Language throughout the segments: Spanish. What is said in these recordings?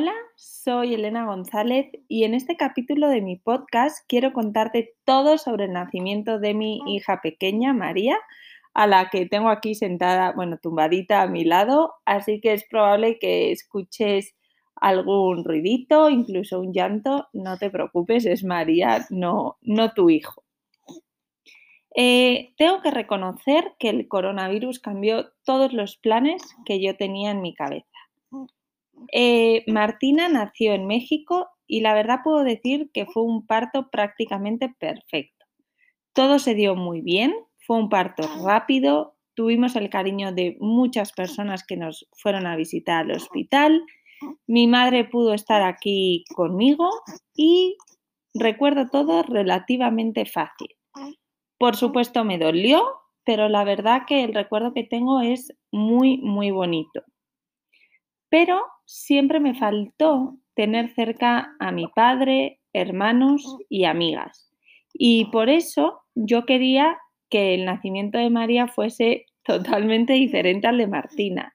Hola, soy Elena González y en este capítulo de mi podcast quiero contarte todo sobre el nacimiento de mi hija pequeña, María, a la que tengo aquí sentada, bueno, tumbadita a mi lado, así que es probable que escuches algún ruidito, incluso un llanto, no te preocupes, es María, no, no tu hijo. Eh, tengo que reconocer que el coronavirus cambió todos los planes que yo tenía en mi cabeza. Eh, Martina nació en México y la verdad puedo decir que fue un parto prácticamente perfecto. Todo se dio muy bien, fue un parto rápido, tuvimos el cariño de muchas personas que nos fueron a visitar al hospital, mi madre pudo estar aquí conmigo y recuerdo todo relativamente fácil. Por supuesto me dolió, pero la verdad que el recuerdo que tengo es muy, muy bonito. Pero siempre me faltó tener cerca a mi padre, hermanos y amigas. Y por eso yo quería que el nacimiento de María fuese totalmente diferente al de Martina.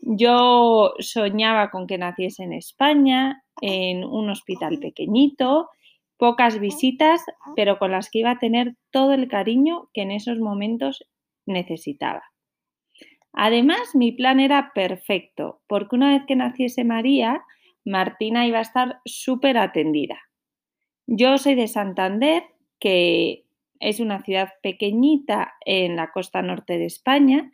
Yo soñaba con que naciese en España, en un hospital pequeñito, pocas visitas, pero con las que iba a tener todo el cariño que en esos momentos necesitaba. Además, mi plan era perfecto, porque una vez que naciese María, Martina iba a estar súper atendida. Yo soy de Santander, que es una ciudad pequeñita en la costa norte de España,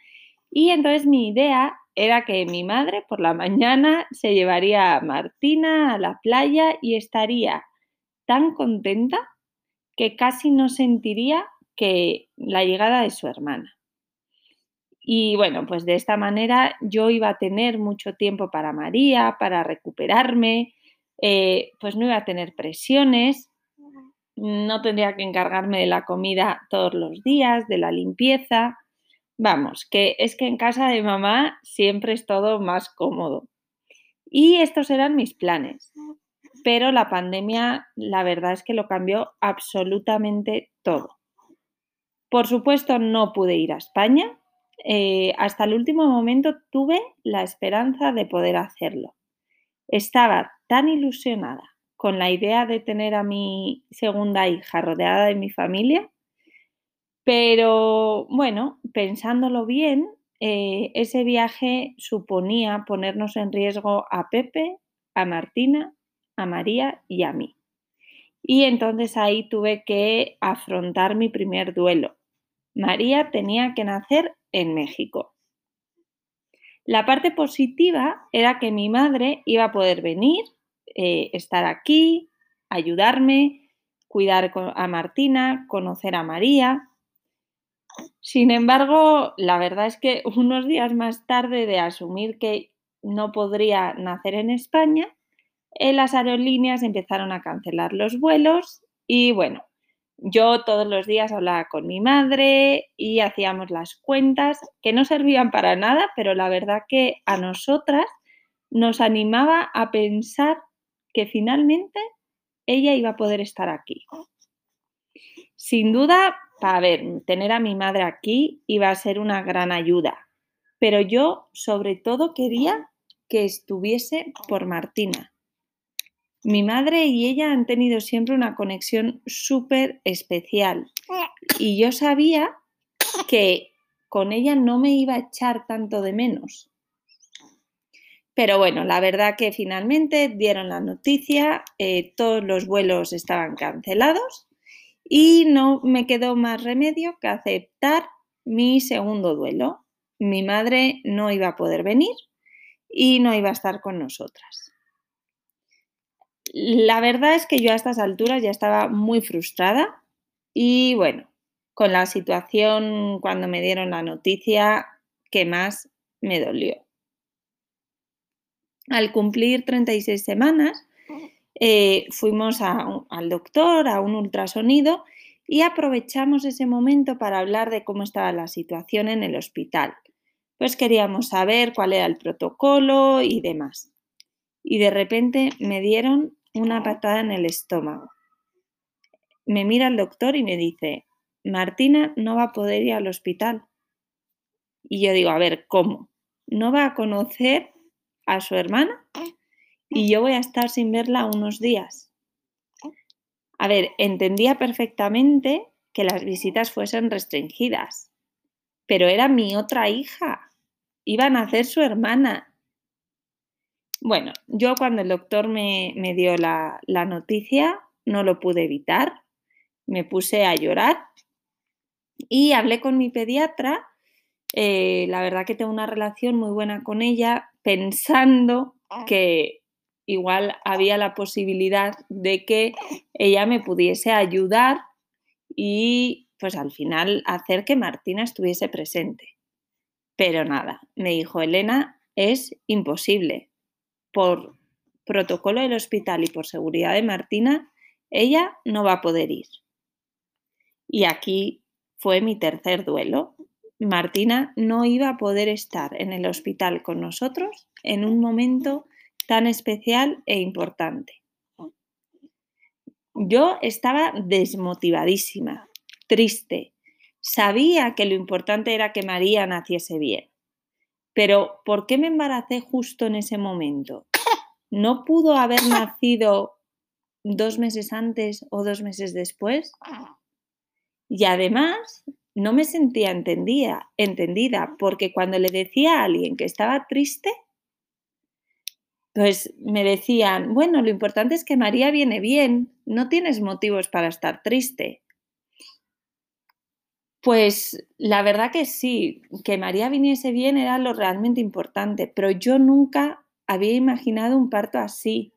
y entonces mi idea era que mi madre por la mañana se llevaría a Martina a la playa y estaría tan contenta que casi no sentiría que la llegada de su hermana. Y bueno, pues de esta manera yo iba a tener mucho tiempo para María, para recuperarme, eh, pues no iba a tener presiones, no tendría que encargarme de la comida todos los días, de la limpieza. Vamos, que es que en casa de mamá siempre es todo más cómodo. Y estos eran mis planes. Pero la pandemia, la verdad es que lo cambió absolutamente todo. Por supuesto, no pude ir a España, eh, hasta el último momento tuve la esperanza de poder hacerlo. Estaba tan ilusionada con la idea de tener a mi segunda hija rodeada de mi familia, pero bueno, pensándolo bien, eh, ese viaje suponía ponernos en riesgo a Pepe, a Martina, a María y a mí. Y entonces ahí tuve que afrontar mi primer duelo. María tenía que nacer en México. La parte positiva era que mi madre iba a poder venir, eh, estar aquí, ayudarme, cuidar a Martina, conocer a María. Sin embargo, la verdad es que unos días más tarde de asumir que no podría nacer en España, eh, las aerolíneas empezaron a cancelar los vuelos y bueno, yo todos los días hablaba con mi madre y hacíamos las cuentas que no servían para nada, pero la verdad que a nosotras nos animaba a pensar que finalmente ella iba a poder estar aquí. Sin duda, para ver, tener a mi madre aquí iba a ser una gran ayuda, pero yo sobre todo quería que estuviese por Martina, mi madre y ella han tenido siempre una conexión súper especial y yo sabía que con ella no me iba a echar tanto de menos. Pero bueno, la verdad que finalmente dieron la noticia, eh, todos los vuelos estaban cancelados y no me quedó más remedio que aceptar mi segundo duelo. Mi madre no iba a poder venir y no iba a estar con nosotras. La verdad es que yo a estas alturas ya estaba muy frustrada y bueno, con la situación cuando me dieron la noticia que más me dolió. Al cumplir 36 semanas, eh, fuimos al doctor, a un ultrasonido y aprovechamos ese momento para hablar de cómo estaba la situación en el hospital. Pues queríamos saber cuál era el protocolo y demás. Y de repente me dieron una patada en el estómago. Me mira el doctor y me dice, Martina no va a poder ir al hospital. Y yo digo, a ver, ¿cómo? ¿No va a conocer a su hermana? y yo voy a estar sin verla unos días. A ver, entendía perfectamente que las visitas fuesen restringidas, pero era mi otra hija. Iba a nacer su hermana. Bueno, yo cuando el doctor me, dio la, la noticia no lo pude evitar. Me puse a llorar y hablé con mi pediatra. Eh, la verdad que tengo una relación muy buena con ella, pensando que igual había la posibilidad de que ella me pudiese ayudar y pues al final hacer que Martina estuviese presente. Pero nada, me dijo Elena, es imposible. Por protocolo del hospital y por seguridad de Martina, ella no va a poder ir. Y aquí fue mi tercer duelo. Martina no iba a poder estar en el hospital con nosotros en un momento tan especial e importante. Yo estaba desmotivadísima, triste. Sabía que lo importante era que María naciese bien. Pero ¿por qué me embaracé justo en ese momento? ¿No pudo haber nacido dos meses antes o dos meses después? Y además, no me sentía entendida, entendida, porque cuando le decía a alguien que estaba triste, pues me decían, bueno, lo importante es que María viene bien, no tienes motivos para estar triste. Pues la verdad que sí, que María viniese bien era lo realmente importante, pero yo nunca había imaginado un parto así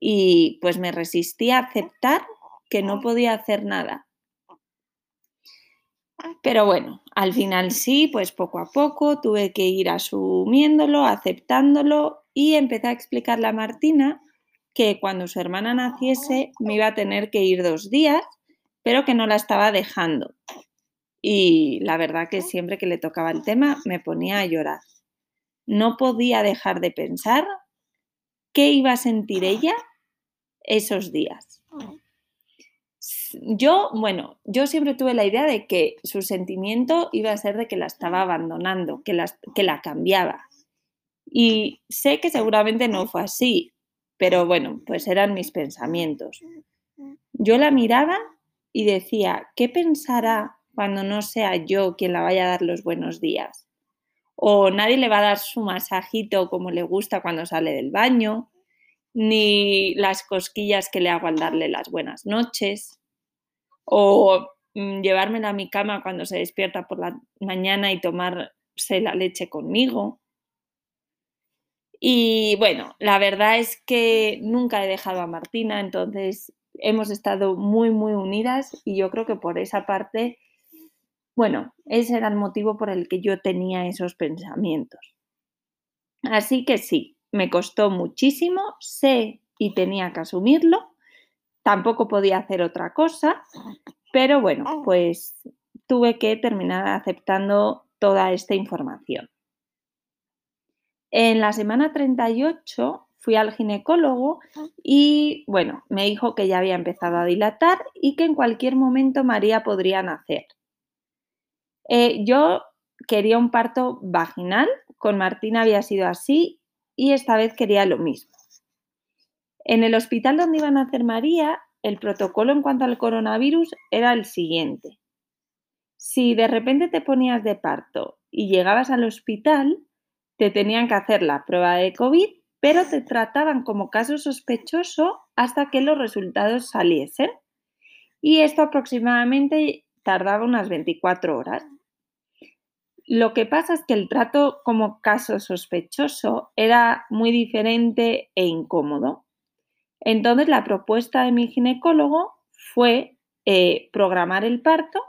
y pues me resistí a aceptar que no podía hacer nada. Pero bueno, al final sí, pues poco a poco tuve que ir asumiéndolo, aceptándolo y empecé a explicarle a Martina que cuando su hermana naciese me iba a tener que ir dos días, pero que no la estaba dejando. Y la verdad que siempre que le tocaba el tema me ponía a llorar. No podía dejar de pensar qué iba a sentir ella esos días. Yo, bueno, yo siempre tuve la idea de que su sentimiento iba a ser de que la estaba abandonando, que la, que la cambiaba. Y sé que seguramente no fue así, pero bueno, pues eran mis pensamientos. Yo la miraba y decía, ¿qué pensará cuando no sea yo quien la vaya a dar los buenos días? O nadie le va a dar su masajito como le gusta cuando sale del baño, ni las cosquillas que le hago al darle las buenas noches o mm, llevármela a mi cama cuando se despierta por la mañana y tomarse la leche conmigo. Y bueno, la verdad es que nunca he dejado a Martina, entonces hemos estado muy, muy unidas y yo creo que por esa parte, bueno, ese era el motivo por el que yo tenía esos pensamientos. Así que sí, me costó muchísimo, sé y tenía que asumirlo, Tampoco podía hacer otra cosa, pero bueno, pues tuve que terminar aceptando toda esta información. En la semana 38 fui al ginecólogo y bueno, me dijo que ya había empezado a dilatar y que en cualquier momento María podría nacer. Eh, yo quería un parto vaginal, con Martina había sido así y esta vez quería lo mismo. En el hospital donde iba a nacer María, el protocolo en cuanto al coronavirus era el siguiente. Si de repente te ponías de parto y llegabas al hospital, te tenían que hacer la prueba de COVID, pero te trataban como caso sospechoso hasta que los resultados saliesen. Y esto aproximadamente tardaba unas 24 horas. Lo que pasa es que el trato como caso sospechoso era muy diferente e incómodo. Entonces la propuesta de mi ginecólogo fue eh, programar el parto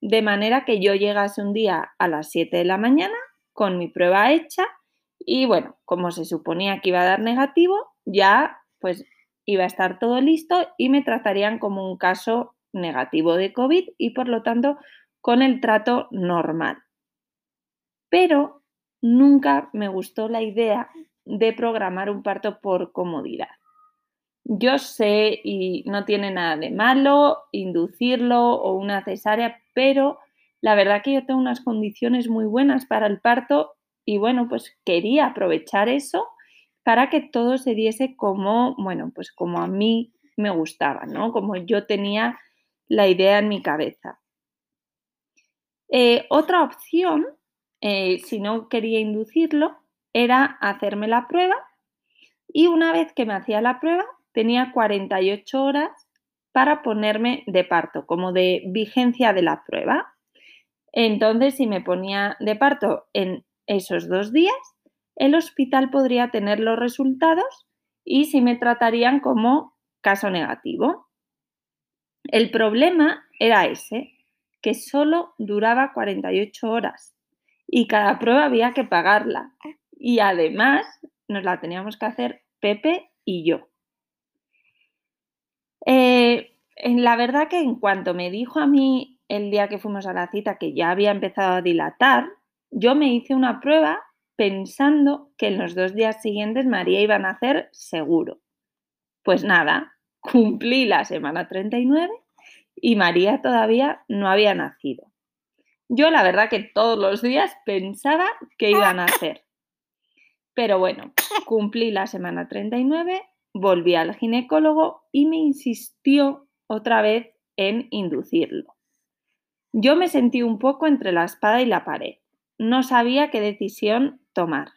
de manera que yo llegase un día a las 7 de la mañana con mi prueba hecha y bueno, como se suponía que iba a dar negativo, ya pues iba a estar todo listo y me tratarían como un caso negativo de COVID y por lo tanto con el trato normal. Pero nunca me gustó la idea de programar un parto por comodidad. Yo sé y no tiene nada de malo inducirlo o una cesárea, pero la verdad que yo tengo unas condiciones muy buenas para el parto y bueno, pues quería aprovechar eso para que todo se diese como, bueno, pues como a mí me gustaba, ¿no? Como yo tenía la idea en mi cabeza. Eh, otra opción, eh, si no quería inducirlo, era hacerme la prueba y una vez que me hacía la prueba tenía 48 horas para ponerme de parto, como de vigencia de la prueba. Entonces, si me ponía de parto en esos dos días, el hospital podría tener los resultados y si me tratarían como caso negativo. El problema era ese, que solo duraba 48 horas y cada prueba había que pagarla. Y además nos la teníamos que hacer Pepe y yo. Eh, la verdad que en cuanto me dijo a mí el día que fuimos a la cita que ya había empezado a dilatar, yo me hice una prueba pensando que en los dos días siguientes María iba a nacer seguro. Pues nada, cumplí la semana 39 y María todavía no había nacido. Yo la verdad que todos los días pensaba que iba a nacer. Pero bueno, cumplí la semana 39, volví al ginecólogo y me insistió otra vez en inducirlo. Yo me sentí un poco entre la espada y la pared. No sabía qué decisión tomar.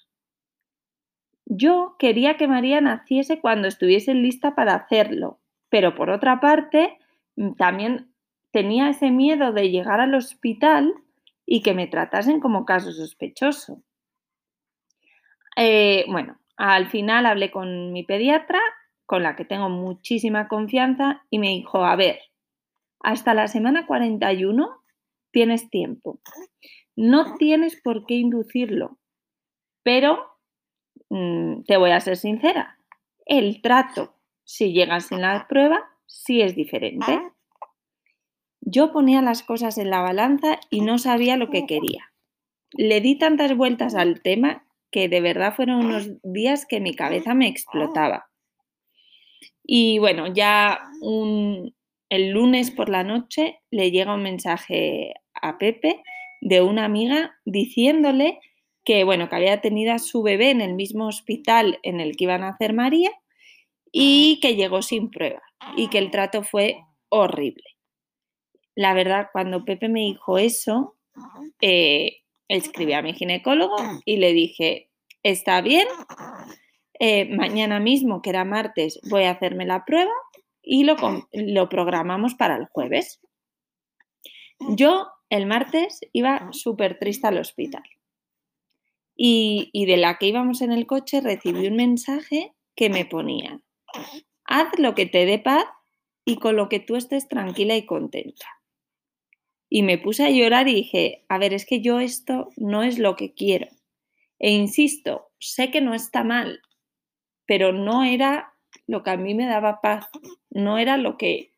Yo quería que María naciese cuando estuviese lista para hacerlo, pero por otra parte, también tenía ese miedo de llegar al hospital y que me tratasen como caso sospechoso. Eh, bueno, al final hablé con mi pediatra, con la que tengo muchísima confianza, y me dijo, a ver, hasta la semana 41 tienes tiempo. No tienes por qué inducirlo, pero mm, te voy a ser sincera, el trato, si llegas en la prueba, sí es diferente. Yo ponía las cosas en la balanza y no sabía lo que quería. Le di tantas vueltas al tema que de verdad fueron unos días que mi cabeza me explotaba. Y bueno, ya el lunes por la noche le llega un mensaje a Pepe de una amiga diciéndole que bueno, que había tenido a su bebé en el mismo hospital en el que iban a hacer María y que llegó sin prueba y que el trato fue horrible. La verdad, cuando Pepe me dijo eso, eh, escribí a mi ginecólogo y le dije, está bien, eh, mañana mismo, que era martes, voy a hacerme la prueba y lo, lo programamos para el jueves. Yo el martes iba súper triste al hospital. Y, y de la que íbamos en el coche recibí un mensaje que me ponía, haz lo que te dé paz y con lo que tú estés tranquila y contenta. Y me puse a llorar y dije, a ver, es que yo esto no es lo que quiero. E insisto, sé que no está mal, pero no era lo que a mí me daba paz, no era lo que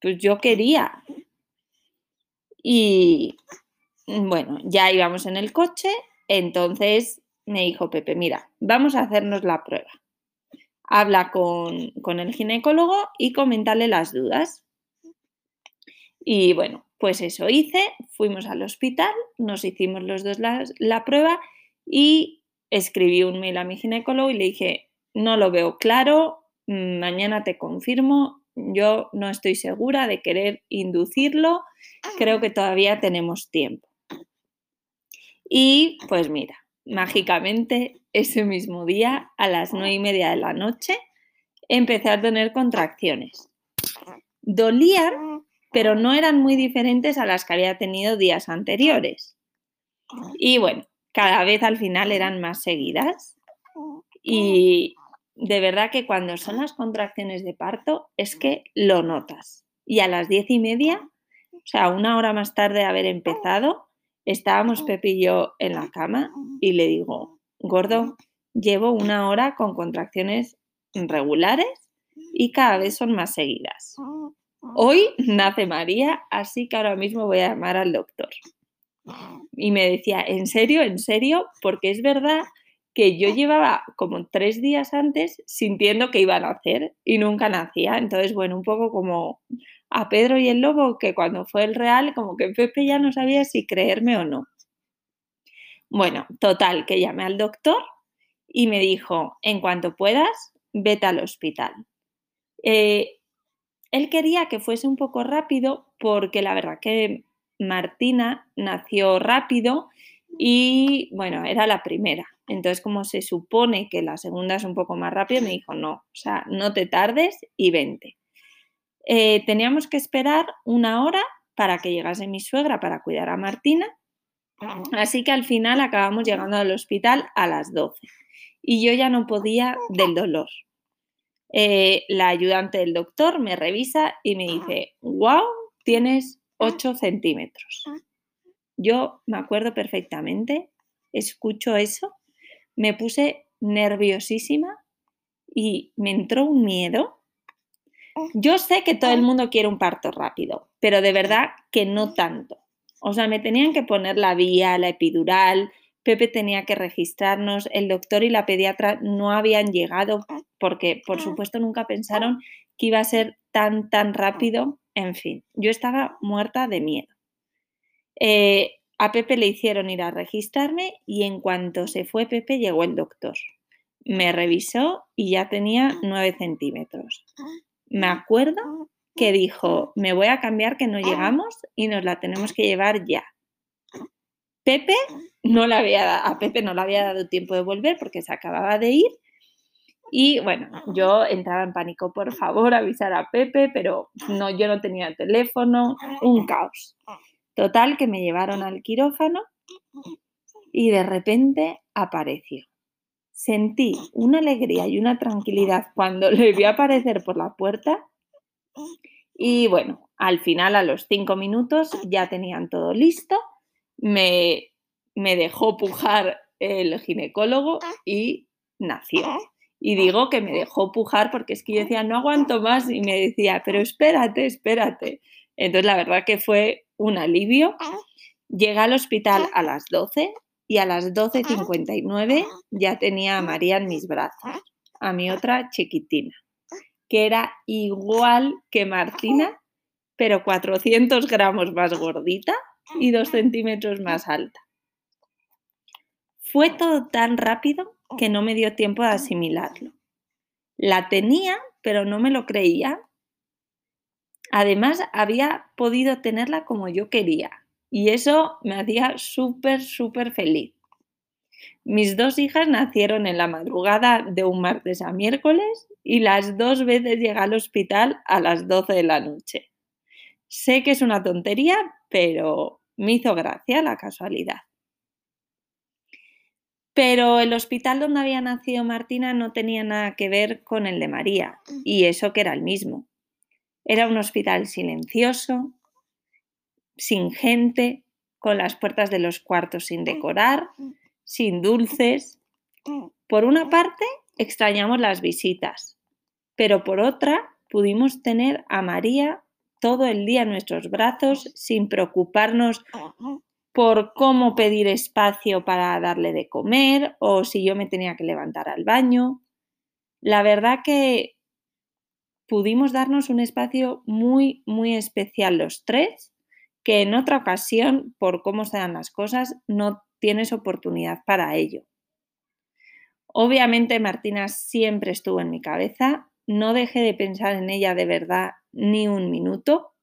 pues, yo quería. Y bueno, ya íbamos en el coche, entonces me dijo Pepe, mira, vamos a hacernos la prueba. Habla con, con el ginecólogo y coméntale las dudas. Y bueno, pues eso hice, fuimos al hospital, nos hicimos los dos la, prueba y escribí un mail a mi ginecólogo y le dije, no lo veo claro, mm, mañana te confirmo, yo no estoy segura de querer inducirlo, creo que todavía tenemos tiempo. Y pues mira, mágicamente ese mismo día, a las nueve y media de la noche, empecé a tener contracciones. Dolían, pero no eran muy diferentes a las que había tenido días anteriores. Y bueno, cada vez al final eran más seguidas. Y de verdad que cuando son las contracciones de parto es que lo notas. Y a las diez y media, o sea, una hora más tarde de haber empezado, estábamos yo en la cama y le digo, gordo, llevo una hora con contracciones regulares y cada vez son más seguidas. Hoy nace María, así que ahora mismo voy a llamar al doctor. Y me decía, ¿en serio? ¿En serio? Porque es verdad que yo llevaba como tres días antes sintiendo que iba a nacer y nunca nacía. Entonces, bueno, un poco como a Pedro y el lobo, que cuando fue el real, como que Pepe ya no sabía si creerme o no. Bueno, total, que llamé al doctor y me dijo, en cuanto puedas, vete al hospital. Eh, él quería que fuese un poco rápido porque la verdad que Martina nació rápido y bueno, era la primera. Entonces, como se supone que la segunda es un poco más rápida, me dijo, no, o sea, no te tardes y vente. Eh, teníamos que esperar una hora para que llegase mi suegra para cuidar a Martina. Así que al final acabamos llegando al hospital a las 12 y yo ya no podía del dolor. Eh, la ayudante del doctor me revisa y me dice, wow, tienes 8 centímetros. Yo me acuerdo perfectamente, escucho eso, me puse nerviosísima y me entró un miedo. Yo sé que todo el mundo quiere un parto rápido, pero de verdad que no tanto. O sea, me tenían que poner la vía, la epidural, Pepe tenía que registrarnos, el doctor y la pediatra no habían llegado porque, por supuesto, nunca pensaron que iba a ser tan, tan rápido. En fin, yo estaba muerta de miedo. Eh, a Pepe le hicieron ir a registrarme y en cuanto se fue Pepe llegó el doctor. Me revisó y ya tenía 9 centímetros. Me acuerdo que dijo, me voy a cambiar que no llegamos y nos la tenemos que llevar ya. Pepe no le había, a Pepe no le había dado tiempo de volver porque se acababa de ir. Y bueno, yo entraba en pánico, por favor, avisar a Pepe, pero no, yo no tenía teléfono, un caos. Total, que me llevaron al quirófano y de repente apareció. Sentí una alegría y una tranquilidad cuando le vi aparecer por la puerta. Y bueno, al final, a los cinco minutos, ya tenían todo listo me, me dejó pujar el ginecólogo y nació. Y digo que me dejó pujar porque es que yo decía, no aguanto más y me decía, pero espérate, espérate. Entonces la verdad que fue un alivio. Llegué al hospital a las 12 y a las 12.59 ya tenía a María en mis brazos, a mi otra chiquitina, que era igual que Martina, pero 400 gramos más gordita y dos centímetros más alta. Fue todo tan rápido que no me dio tiempo de asimilarlo. La tenía, pero no me lo creía. Además, había podido tenerla como yo quería y eso me hacía súper, súper feliz. Mis dos hijas nacieron en la madrugada de un martes a miércoles y las dos veces llegué al hospital a las 12 de la noche. Sé que es una tontería, pero me hizo gracia la casualidad. Pero el hospital donde había nacido Martina no tenía nada que ver con el de María, y eso que era el mismo. Era un hospital silencioso, sin gente, con las puertas de los cuartos sin decorar, sin dulces. Por una parte, extrañamos las visitas, pero por otra, pudimos tener a María todo el día en nuestros brazos sin preocuparnos por cómo pedir espacio para darle de comer o si yo me tenía que levantar al baño. La verdad que pudimos darnos un espacio muy, muy especial los tres, que en otra ocasión, por cómo se dan las cosas, no tienes oportunidad para ello. Obviamente Martina siempre estuvo en mi cabeza, no dejé de pensar en ella de verdad ni un minuto.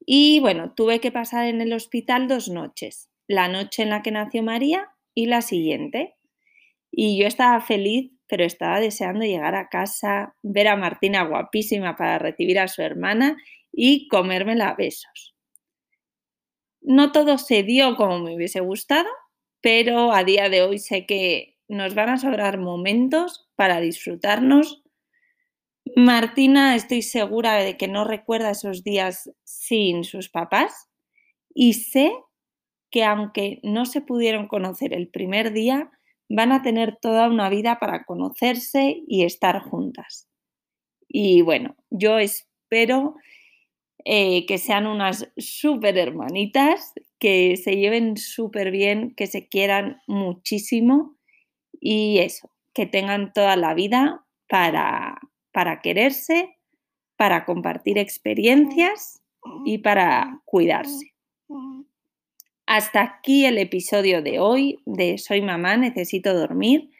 Y bueno, tuve que pasar en el hospital dos noches, la noche en la que nació María y la siguiente. Y yo estaba feliz, pero estaba deseando llegar a casa, ver a Martina guapísima para recibir a su hermana y comérmela a besos. No todo se dio como me hubiese gustado, pero a día de hoy sé que nos van a sobrar momentos para disfrutarnos Martina, estoy segura de que no recuerda esos días sin sus papás y sé que aunque no se pudieron conocer el primer día, van a tener toda una vida para conocerse y estar juntas. Y bueno, yo espero eh, que sean unas súper hermanitas, que se lleven súper bien, que se quieran muchísimo y eso, que tengan toda la vida para, para quererse, para compartir experiencias y para cuidarse. Hasta aquí el episodio de hoy de Soy mamá, necesito dormir.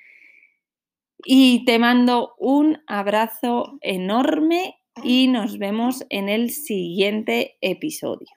Y te mando un abrazo enorme y nos vemos en el siguiente episodio.